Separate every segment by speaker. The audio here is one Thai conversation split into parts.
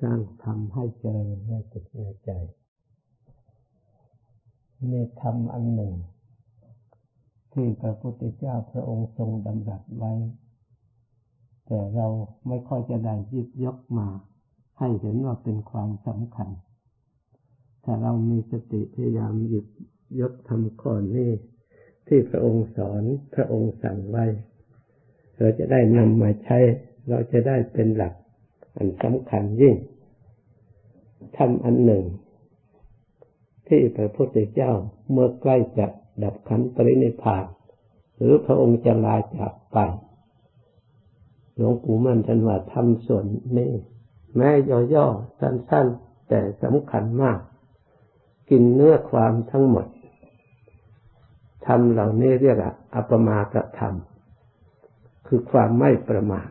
Speaker 1: สร้างธรรมให้เจริญในจิตในใจมีธรรมอันหนึ่ง ที่พระพุทธเจ้าพระองค์ทรงดำรัสไว้ แต่เราไม่ค่อยจะได้ยิบยกมา ให้เห็นว่าเป็นความสำคัญ ถ้าเรามีสติพยายามหยิบยกทำข้อนี้ที่พระองค์สอนพระองค์สั่งไว้ เราจะได้นำมาใช้ เราจะได้เป็นหลัก อันสำคัญยิ่งทำอันหนึ่ง ที่พระพุทธเจ้าเมื่อใกล้จะดับขันปรินิพานหรือพระองค์จะลาจากไป หลวงปู่มั่นท่านว่าทำส่วนนี้แม้ย่อๆสั้น ๆ แต่สำคัญมาก กินเนื้อความทั้งหมดทำเหล่านี้เรียกว่าอัปมากธรรม คือความไม่ประมาท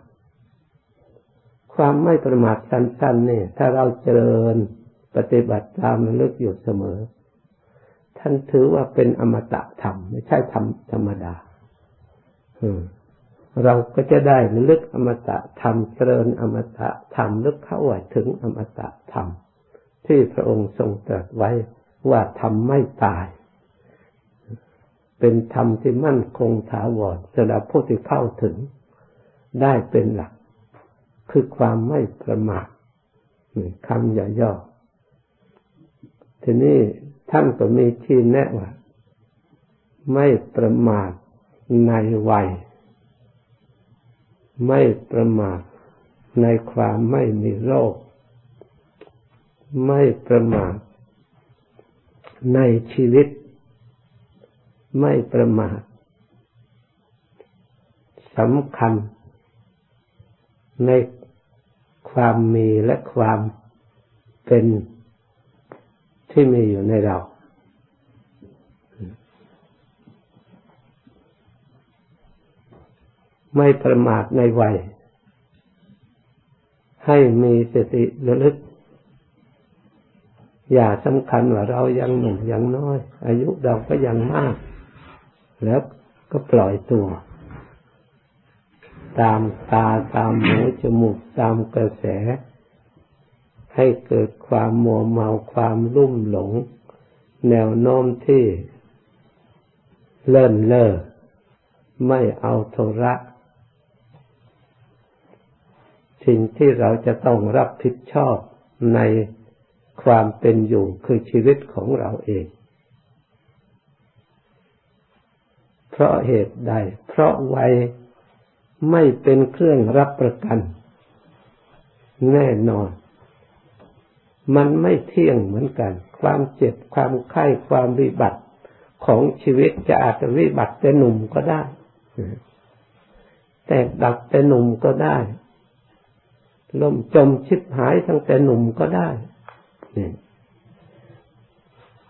Speaker 1: ความไม่ประมาทสั้นๆนี่ถ้าเราเจริญปฏิบัติตามระลึกอยู่เสมอ ท่านถือว่าเป็นอมตะธรรม ไม่ใช่ธรรมธรรมดาเราก็จะได้ลึกอมตะธรรมเจริญอมตะธรรมลึกเข้าถึงอมตะธรรม ที่พระองค์ทรงตรัสไว้ว่าธรรมไม่ตาย เป็นธรรมที่มั่นคงถาวรสำหรับผู้ที่เข้าถึงได้เป็นหลัก คือความไม่ประมาทคำย่อๆทีนี้ท่านก็มีที่แนะว่า ไม่ประมาทในวัย ไม่ประมาทในความไม่มีโรค ไม่ประมาทในชีวิต ไม่ประมาทสำคัญใน ความมีและความเป็นที่มีอยู่ในเรา ไม่ประมาทในวัย ให้มีสติระลึก อย่าสำคัญว่าเรายังหนุ่มยังน้อย อายุเราก็ยังมาก แล้วก็ปล่อยตัว ตามตาตามหูจมูกตามกระแส ให้เกิดความมัวเมาความลุ่มหลง แนวโน้มที่เลื่นเล่อไม่เอาโทระสิ่งที่เราจะต้องรับผิดชอบในความเป็นอยู่คือชีวิตของเราเอง เพราะเหตุใด เพราะวัย ไม่เป็นเครื่องรับประกัน แน่นอน มันไม่เที่ยงเหมือนกัน ความเจ็บความไข้ความวิบัติของชีวิตจะอาจจะวิบัติแต่หนุ่มก็ได้ แต่ดับแต่หนุ่มก็ได้ล่มจมชิบหายตั้งแต่หนุ่มก็ได้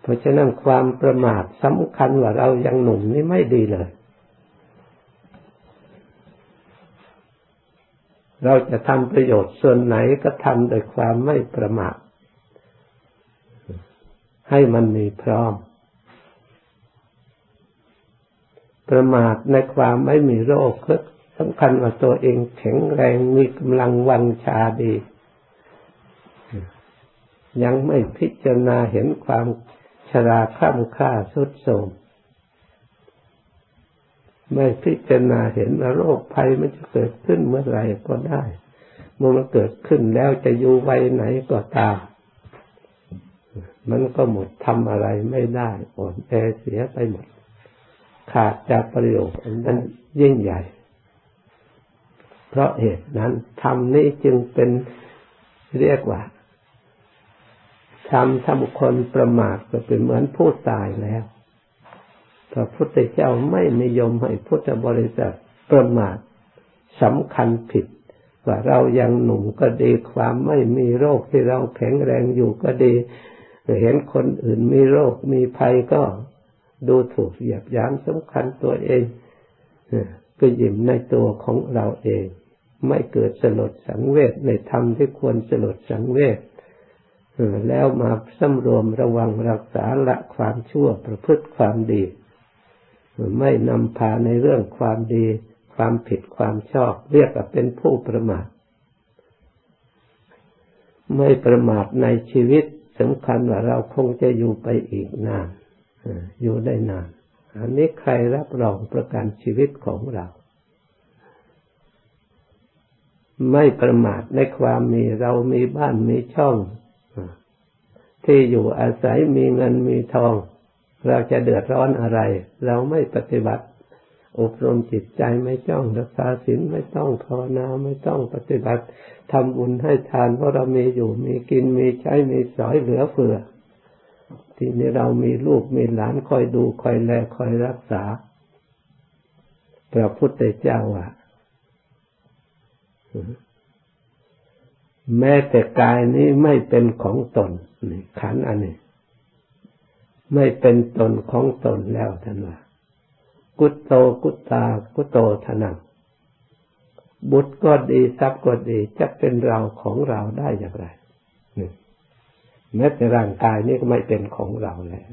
Speaker 1: เพราะฉะนั้นความประมาทสำคัญว่าเรายังหนุ่มนี่ไม่ดีเลย เราจะทำประโยชน์ส่วนไหนก็ทำโดยความไม่ประมาทให้มันมีพร้อม ประมาทในความไม่มีโรคก็สำคัญว่าตัวเองแข็งแรงมีกำลังวังชาดี ยังไม่พิจารณาเห็นความชราข้ามค่าสุดโทรม ไม่พิจารณาเห็นว่าโรคภัยมันจะเกิดขึ้นเมื่อไหร่ก็ได้ เมื่อมันเกิดขึ้นแล้วจะอยู่ไว้ไหนก็ตาม มันก็หมดทำอะไรไม่ได้อ่อนแอเสียไปหมด ขาดจากประโยชน์นั้นยิ่งใหญ่ เพราะเหตุนั้นธรรมนี้จึงเป็นเรียกว่าทำทำคนประมาทก็เป็นเหมือนผู้ตายแล้ว พระพุทธเจ้าไม่นิยมให้พุทธบริษัทประมาทสำคัญผิด ว่าเรายังหนุ่มก็ดีความไม่มีโรคที่เราแข็งแรงอยู่ก็ดีเห็นคนอื่นมีโรคมีภัยก็ดูถูกเหยียบย้ำสำคัญตัวเองก็ยิ้มในตัวของเราเอง ไม่เกิดสลดสังเวชในธรรมที่ควรสลดสังเวชแล้วมาสำรวมระวังรักษาละความชั่วประพฤติความดี ไม่นำพาในเรื่องความดี ความผิดความชอบ เรียกว่าเป็นผู้ประมาท ไม่ประมาทในชีวิตสำคัญว่าเราคงจะอยู่ไปอีกนานอยู่ได้นาน อันนี้ใครรับรองประกันชีวิตของเรา ไม่ประมาทในความมีเรามีบ้านมีช่อง ที่อยู่อาศัยมีเงินมีทอง เราจะเดือดร้อนอะไร เราไม่ปฏิบัติ อบรมจิตใจไม่ต้องรักษาศีลไม่ต้องภาวนาไม่ต้องปฏิบัติทำบุญให้ทานเพราะเรามีอยู่มีกินมีใช้มีสอยเหลือเฟือ ทีนี้เรามีลูกมีหลานคอยดูคอยแลคอยรักษาพระพุทธเจ้าอะแม้แต่กายนี้ไม่เป็นของตนนี่ขันอันนี้ ไม่เป็นตนของตนแล้วท่านว่ากุตโตกุตตากุตโตทนังบุตรก็ดีทรัพย์ก็ดีจะเป็นเราของเราได้อย่างไรแม้แต่ร่างกายนี่ก็ไม่เป็นของเราแล้ว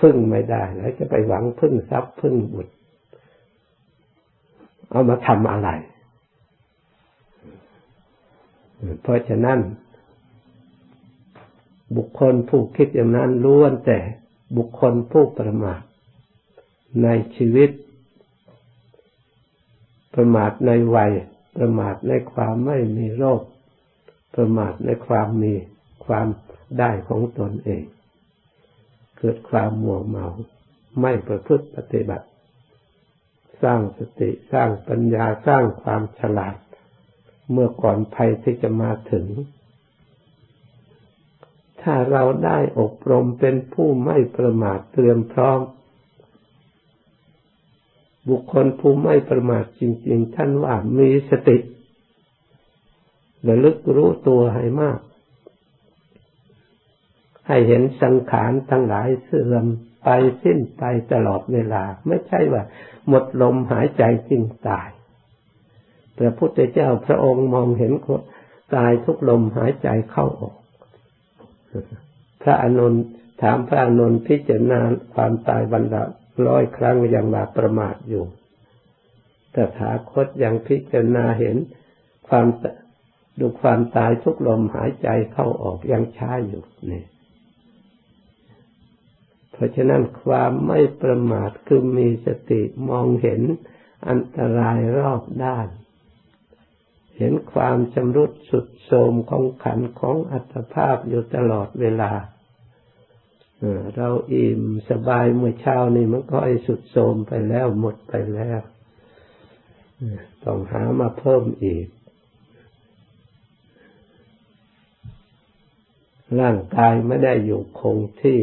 Speaker 1: พึ่งไม่ได้แล้วจะไปหวังพึ่งทรัพย์พึ่งบุตร เอามาทำอะไร เพราะฉะนั้น บุคคลผู้คิดอย่างนั้นล้วนแต่บุคคลผู้ประมาทในชีวิต ประมาทในวัย ประมาทในความไม่มีโรค ประมาทในความมีความได้ของตนเอง เกิดความมัวเมาไม่ประพฤติปฏิบัติ สร้างสติสร้างปัญญาสร้างความฉลาด เมื่อก่อนภัยที่จะมาถึง ถ้าเราได้อบรมเป็นผู้ไม่ประมาทเตรียมพร้อม บุคคลผู้ไม่ประมาทจริง ๆ ท่านว่ามีสติระลึกรู้ตัวให้มาก ให้เห็นสังขารทั้งหลายเสื่อมไปสิ้นไปตลอดเวลา ไม่ใช่ว่า หมดลมหายใจจึงตาย พระพุทธเจ้าพระองค์มองเห็นตายทุกลมหายใจเข้าออก พระอนุนถามพระอนุนพิจารณาความตายบรรดาร้อยครั้งยังว่าประมาทอยู่แต่ถาคตยังพิจารณาเห็นความดูความตายทุกลมหายใจเข้าออกยังช้าอยู่นี่เพราะฉะนั้นความไม่ประมาทคือมีสติมองเห็นอันตรายรอบด้าน เห็นความชำรุดสุดโทมของขันของอัตภาพอยู่ตลอดเวลาเราอิ่มสบายเมื่อเช้านี่มันก็ไอสุดโทมไปแล้วหมดไปแล้วต้องหามาเพิ่มอีก ร่างกายไม่ได้อยู่คงที่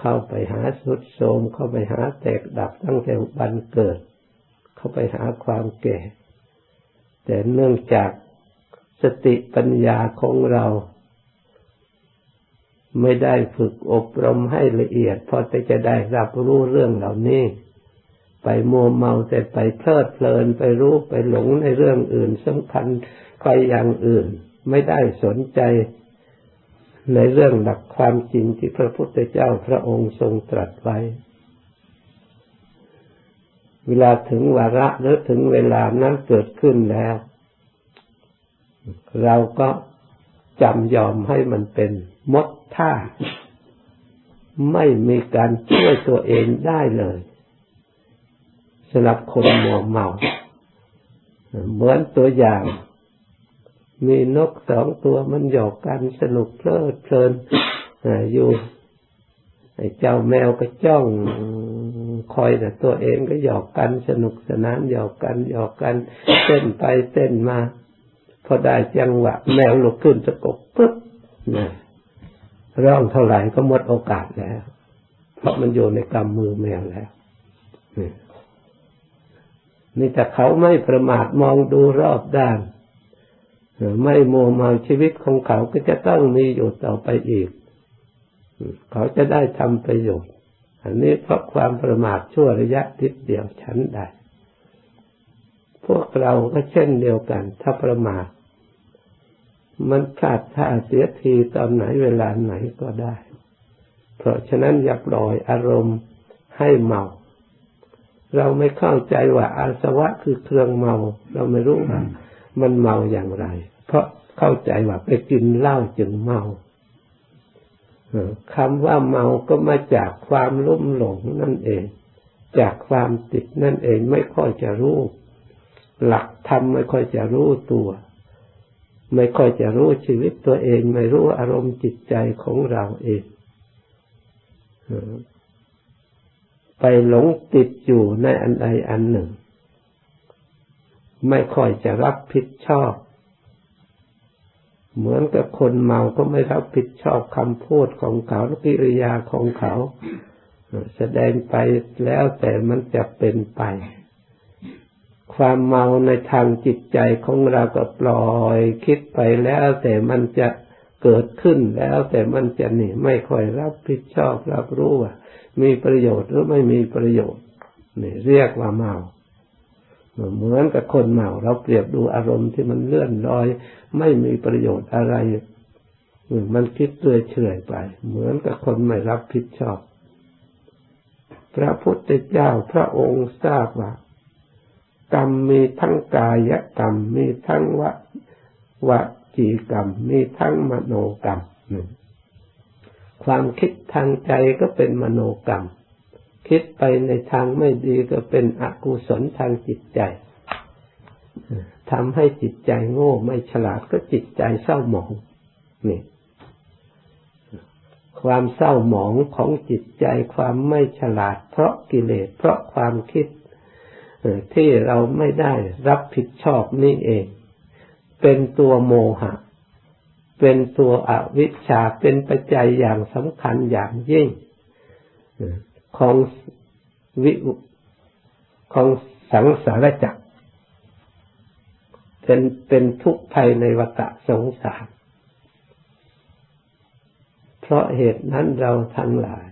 Speaker 1: เข้าไปหาสุดโทมเข้าไปหาแตกดับตั้งแต่บันเกิด เข้าไปหาความแก่ แต่เนื่องจากสติปัญญาของเรา ไม่ได้ฝึกอบรมให้ละเอียด พอจะได้รับรู้เรื่องเหล่านี้ ไปมัวเมาแต่ไปเพลิดเพลินไปรู้ไปหลงในเรื่องอื่นสำคัญไปอย่างอื่น ไม่ได้สนใจในเรื่องหลักความจริงที่พระพุทธเจ้าพระองค์ทรงตรัสไว้ เวลาถึงวาระหรือถึงเวลานั้นเกิดขึ้นแล้ว เราก็จำยอมให้มันเป็นมดท่า ไม่มีการช่วยตัวเองได้เลยสำหรับคนมัวเมา เหมือนตัวอย่าง มีนกสองตัวมันหยอกกันสนุกเพลิดเพลินอยู่ไอ้เจ้าแมวก็จ้อง คอยแต่ตัวเองก็หยอกกันสนุกสนานหยอกกันหยอกกันเต้นไปเต้นมา พอได้จังหวะแมวลุกขึ้นสะกบปึ๊บนะร้องเท่าไหร่ก็หมดโอกาสแล้ว เพราะมันอยู่ในกำมือแมวแล้วนี่แต่เขาไม่ประมาทมองดูรอบด้านไม่มัวเมาชีวิตของเขาก็จะต้องมีอยู่ต่อไปอีก เขาจะได้ทำประโยชน์ อันนี้เพราะความประมาทชั่วระยะทิดเดียวชั้นใดพวกเราก็เช่นเดียวกัน ถ้าประมาทมันพลาดท่าเสียทีตอนไหนเวลาไหนก็ได้ เพราะฉะนั้นอย่าปล่อยอารมณ์ให้เมา เราไม่เข้าใจว่าอาสวะคือเครื่องเมา เราไม่รู้ว่ามันเมาอย่างไร เพราะเข้าใจว่าไปกินเหล้าจึงเมา คำว่าเมาก็มาจากความลุ่มหลงนั่นเอง จากความติดนั่นเองไม่ค่อยจะรู้ หลักธรรมไม่ค่อยจะรู้ตัว ไม่ค่อยจะรู้ชีวิตตัวเอง ไม่รู้อารมณ์จิตใจของเราเองไปหลงติดอยู่ในอันใดอันหนึ่ง ไม่ค่อยจะรับผิดชอบ เหมือนกับคนเมาก็ไม่รับผิดชอบคำพูดของเขากิริยาของเขา แสดงไปแล้วแต่มันจะเป็นไป ความเมาในทางจิตใจของเราก็ปล่อยคิดไปแล้วแต่มันจะเกิดขึ้นแล้วแต่มันจะหนีไม่ค่อยรับผิดชอบรับรู้ว่ามีประโยชน์หรือไม่มีประโยชน์นี่เรียกว่าเมา เหมือนกับคนเมาเราเปรียบดูอารมณ์ที่มันเลื่อนลอย ไม่มีประโยชน์อะไรมันคิดเรื่อยเฉยไป เหมือนกับคนไม่รับผิดชอบ พระพุทธเจ้าพระองค์ทราบว่ากรรมมีทั้งกายกรรมมีทั้งวะวจีกรรมมีทั้งมโนกรรมความคิดทางใจก็เป็นมโนกรรม คิดไปในทางไม่ดีก็เป็นอกุศลทางจิตใจทำให้จิตใจโง่ไม่ฉลาดก็จิตใจเศร้าหมองนี่ความเศร้าหมองของจิตใจความไม่ฉลาด เพราะกิเลสเพราะความคิดที่เราไม่ได้รับผิดชอบนี่เอง เป็นตัวโมหะ เป็นตัวอวิชชาเป็นปัจจัยอย่างสำคัญอย่างยิ่ง ของวิของสังสารจักรเป็นเป็นทุกข์ภัยในวัฏสงสาร เพราะเหตุนั้นเราทั้งหลาย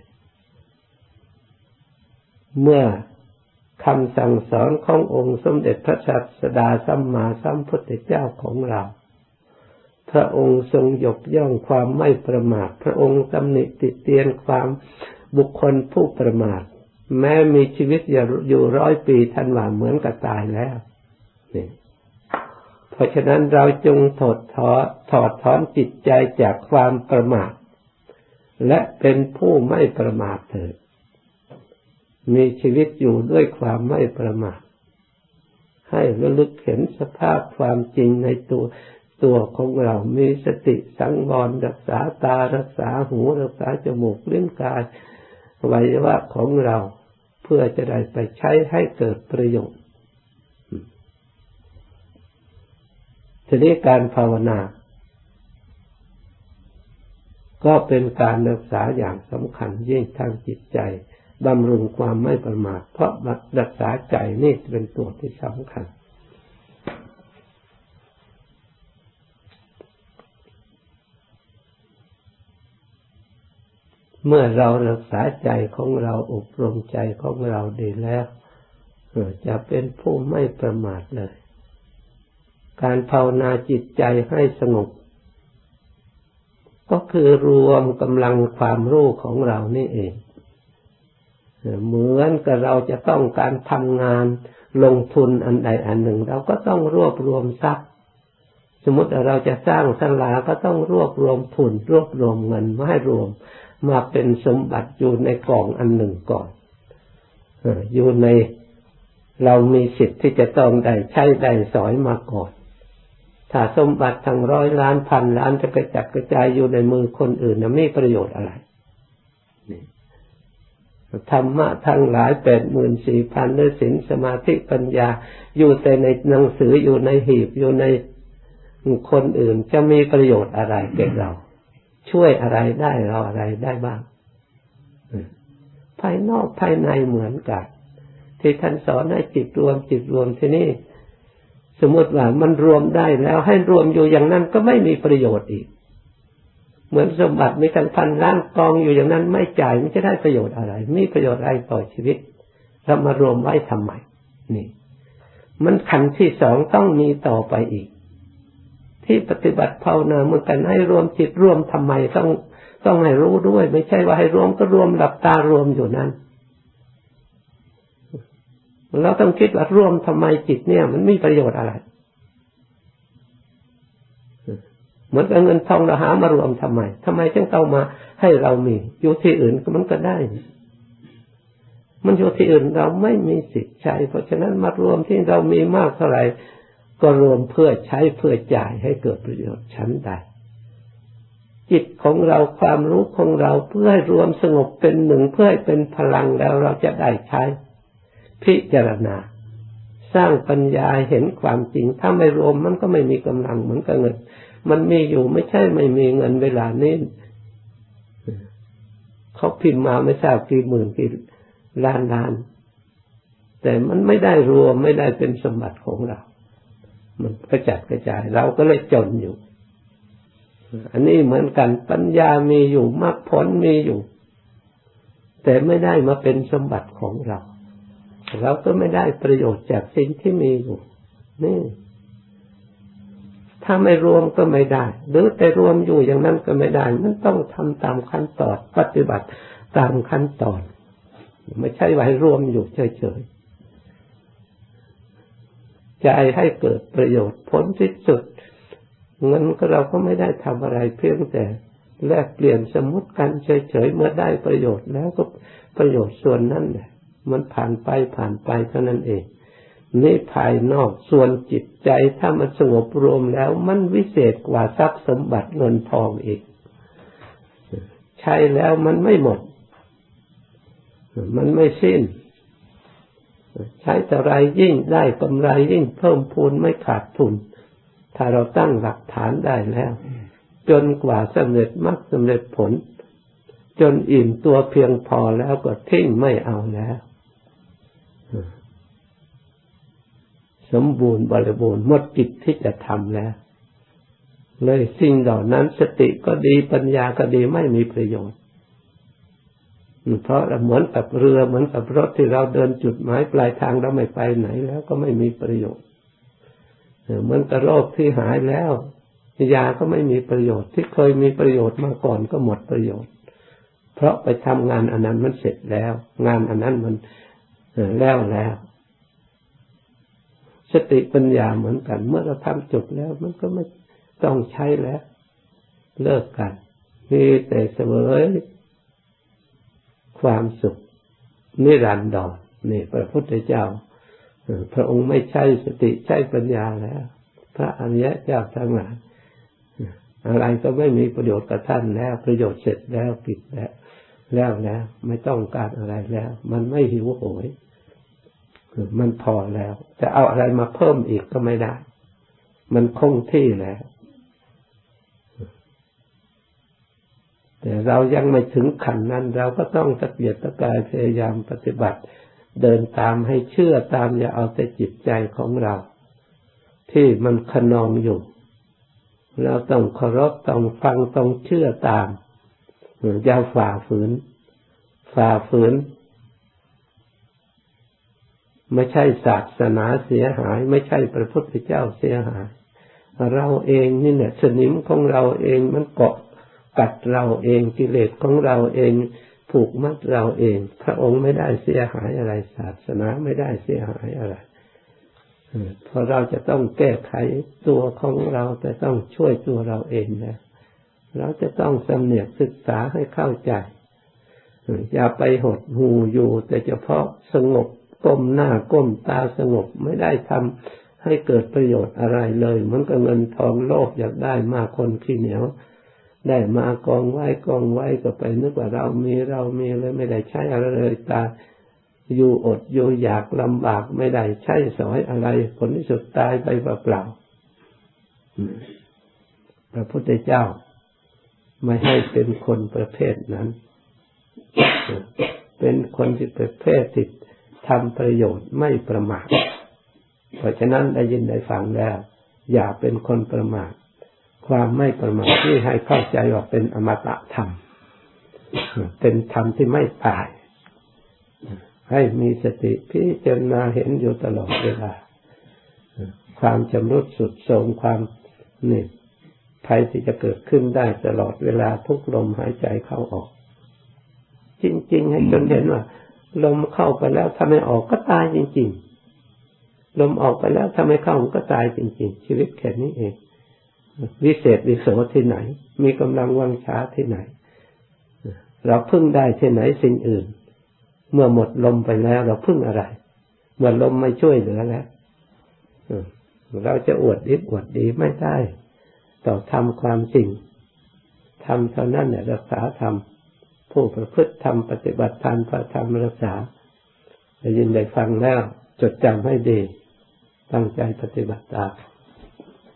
Speaker 1: เมื่อคำสั่งสอนขององค์สมเด็จพระสัสดาสัมมาสัมพุทธเจ้าของเรา พระองค์ทรงยกย่องความไม่ประมาท พระองค์ตำหนิติเตียนความ บุคคลผู้ประมาท แม้มีชีวิตอยู่ร้อยปีท่านว่าเหมือนกับตายแล้วนี่เพราะฉะนั้นเราจงถอดถอถอดถอนจิตใจจากความประมาท และเป็นผู้ไม่ประมาทเถิดมีชีวิตอยู่ด้วยความไม่ประมาท ให้ระลึกเห็นสภาพความจริงในตัวตัวของเรา มีสติสังวรรักษาตา รักษาหู รักษาจมูกเลิ้นกาย วัยวะของเราเพื่อจะได้ไปใช้ให้เกิดประโยชน์ทีนี้การภาวนา ก็เป็นการรักษาอย่างสำคัญยิ่งทางจิตใจบำรุงความไม่ประมาทเพราะรักษาใจนี่เป็นตัวที่สำคัญ เมื่อเรารักษาใจของเราอบรมใจของเราดีแล้วจะเป็นผู้ไม่ประมาทเลย การภาวนาจิตใจให้สงบก็คือรวมกำลังความรู้ของเรานี่เอง เหมือนกับเราจะต้องการทำงานลงทุนอันใดอันหนึ่ง เราก็ต้องรวบรวมทรัพย์สมมติเราจะสร้างสลาก็ต้องรวบรวมทุน รวบรวมเงินมาให้รวม มาเป็นสมบัติอยู่ในกล่องอันหนึ่งก่อนอยู่ในเรามีสิทธิ์ที่จะต้องได้ใช้ได้สอยมาก่อน ถ้าสมบัติทั้งร้อยล้านพันล้านจะกระจัดกระจายอยู่ในมือคนอื่นนะไม่ประโยชน์อะไรธรรมะทั้งหลายแปดหมื่นสี่พันด้วยศีลสมาธิปัญญา อยู่แต่ในหนังสืออยู่ในหีบอยู่ในคนอื่นจะมีประโยชน์อะไรแก่เรา ช่วยอะไรได้เราอะไรได้บ้าง ภายนอกภายในเหมือนกัน ที่ท่านสอนให้จิตรวมจิตรวมที่นี่ สมมติว่ามันรวมได้แล้วให้รวมอยู่อย่างนั้นก็ไม่มีประโยชน์อีก เหมือนสมบัติมีทั้งพันล้านกองอยู่อย่างนั้น ไม่จ่ายมันจะได้ประโยชน์อะไร มีประโยชน์อะไรต่อชีวิตเรามารวมไว้ทำไมนี่ มันขันที่สองต้องมีต่อไปอีก ที่ปฏิบัติภาวนาเหมือนกันให้รวมจิตรวมทำไมต้องต้องให้รู้ด้วย ไม่ใช่ว่าให้รวมก็รวมหลับตารวมอยู่นั้นเราต้องคิดว่ารวมทำไมจิตเนี่ย มันมีประโยชน์อะไรเหมือนกับเงินทองเราหามารวมทำไมทำไมจึงเอามาให้เรามีอยู่ที่อื่นก็มันก็ได้ มันอยู่ที่อื่นเราไม่มีสิทธิ์ใช้เพราะฉะนั้นมารวมที่เรามีมากเท่าไหร่ ก็รวมเพื่อใช้เพื่อจ่ายให้เกิดประโยชน์ชั้นใดจิตของเราความรู้ของเราเพื่อให้รวมสงบเป็นหนึ่งเพื่อให้เป็นพลังแล้วเราจะได้ใช้ พิจารณา สร้างปัญญาเห็นความจริง ถ้าไม่รวมมันก็ไม่มีกำลังเหมือนกับเงิน มันมีอยู่ไม่ใช่ไม่มีเงินเวลานี้เขาพิมพ์มาไม่ทราบกี่หมื่นกี่ล้านล้าน แต่มันไม่ได้รวมไม่ได้เป็นสมบัติของเรา มันกระจัดกระจาย เราก็เลยจนอยู่ อันนี้เหมือนกันปัญญามีอยู่มรรคผลมีอยู่ แต่ไม่ได้มาเป็นสมบัติของเรา เราก็ไม่ได้ประโยชน์จากสิ่งที่มีอยู่นี่ถ้าไม่รวมก็ไม่ได้ หรือแต่รวมอยู่อย่างนั้นก็ไม่ได้มันต้องทำตามขั้นตอนปฏิบัติตามขั้นตอน ไม่ใช่ไว้รวมอยู่เฉยๆ ใจให้เกิดประโยชน์ผลที่สุดเงินก็เราก็ไม่ได้ทำอะไรเพียงแต่แลกเปลี่ยนสมมติกันเฉยๆเมื่อได้ประโยชน์แล้วก็ประโยชน์ส่วนนั้นแหละมันผ่านไปผ่านไปเท่านั้นเองนี่ภายนอกส่วนจิตใจถ้ามันสงบรวมแล้วมันวิเศษกว่าทรัพย์สมบัติเงินทองอีก ใช่แล้วมันไม่หมด มันไม่สิ้น ใช้แต่ไรยิ่งได้กำไรยิ่งเพิ่มพูนไม่ขาดทุน ถ้าเราตั้งหลักฐานได้แล้ว จนกว่าสำเร็จมรรคสำเร็จผล จนอิ่มตัวเพียงพอแล้วก็ทิ้งไม่เอาแล้ว สมบูรณ์บริบูรณ์หมดกิจที่จะทำแล้ว เลยสิ่งเหล่านั้นสติก็ดีปัญญาก็ดีไม่มีประโยชน์ เพราะเหมือนกับเรือเหมือนกับรถที่เราเดินจุดหมายปลายทางเราไม่ไปไหนแล้วก็ไม่มีประโยชน์เหมือนกับโรคที่หายแล้วยาก็ไม่มีประโยชน์ที่เคยมีประโยชน์มาก่อนก็หมดประโยชน์ เพราะไปทำงานอันนั้นมันเสร็จแล้ว งานอันนั้นมันแล้วแล้ว สติปัญญาเหมือนกัน เมื่อเราทำจบแล้ว มันก็ไม่ต้องใช้แล้ว เลิกกันมีแต่เสวย ความสุขนิรันดรนี่พระพุทธเจ้า พระองค์ไม่ใช่สติใช่ปัญญาแล้ว พระอริยะเจ้าทั้งหลายอะไรก็ไม่มีประโยชน์กับท่านแล้ว ประโยชน์เสร็จแล้วปิดแล้วแล้วแล้วไม่ต้องการอะไรแล้ว มันไม่หิวโหยมันพอแล้ว จะเอาอะไรมาเพิ่มอีกก็ไม่ได้ มันคงที่แล้ว แต่เรายังไม่ถึงขั้นนั้น เราก็ต้องตะเกียกตะกายพยายามปฏิบัติ เดินตามให้เชื่อตามอย่าเอาแต่จิตใจของเรา ที่มันขนองอยู่ เราต้องเคารพต้องฟังต้องเชื่อตามอย่าฝ่าฝืน ฝ่าฝืน ไม่ใช่ศาสนาเสียหาย ไม่ใช่พระพุทธเจ้าเสียหาย เราเองนี่เนี่ยสนิมของเราเองมันเกาะ กัดเราเองกิเลสของเราเองผูกมัดเราเอง พระองค์ไม่ได้เสียหายอะไรศาสนาไม่ได้เสียหายอะไรเพราะเราจะต้องแก้ไขตัวของเราแต่ต้องช่วยตัวเราเองนะเราจะต้องสำเนียกศึกษาให้เข้าใจ อย่าไปหดหูอยู่ แต่เฉพาะสงบก้มหน้าก้มตาสงบไม่ได้ทำให้เกิดประโยชน์อะไรเลย มันก็เงินทองโลกอยากได้มากคนขี้เหนียว ได้มากองไว้กองไว้ก็ไปนึกว่าเรามีเรามีเลยไม่ได้ใช้อะไรเลยตาอยู่อดอยู่อยากลำบากไม่ได้ใช้สอยอะไร ผลที่สุดตายไปเปล่าพระพุทธเจ้า ไม่ให้เป็นคนประเภทนั้น เป็นคนที่ประเภทติดทำประโยชน์ไม่ประมาทเพราะฉะนั้นได้ยินได้ฟังแล้ว อย่าเป็นคนประมาท ความไม่ประมาทที่ให้เข้าใจว่าเป็นอมตะธรรม เป็นธรรมที่ไม่ตาย ให้มีสติพิจารณาเห็นอยู่ตลอดเวลา ความจำรุดสุดโทมความนี่ภัยที่จะเกิดขึ้นได้ตลอดเวลาทุกลมหายใจเข้าออก จริง ๆ ให้จนเห็นว่า ลมเข้าไปแล้วถ้าไม่ออกก็ตายจริง ๆ ลมออกไปแล้วถ้าไม่เข้าก็ตายจริง ๆ ชีวิตแค่นี้เอง วิเศษวิโสที่ไหน มีกำลังวังช้าที่ไหน เราพึ่งได้ที่ไหนสิ่งอื่น เมื่อหมดลมไปแล้ว เราพึ่งอะไร เมื่อลมไม่ช่วยเหลือแล้วเราจะอวดดีอวดดีไม่ได้ ต่อทำความจริงทำเท่านั้นแหละรักษาธรรมผู้ประพฤติธรรมปฏิบัติธรรมพระธรรมรักษาได้ยินได้ฟังแล้ว จดจำให้ดี ตั้งใจปฏิบัติตาม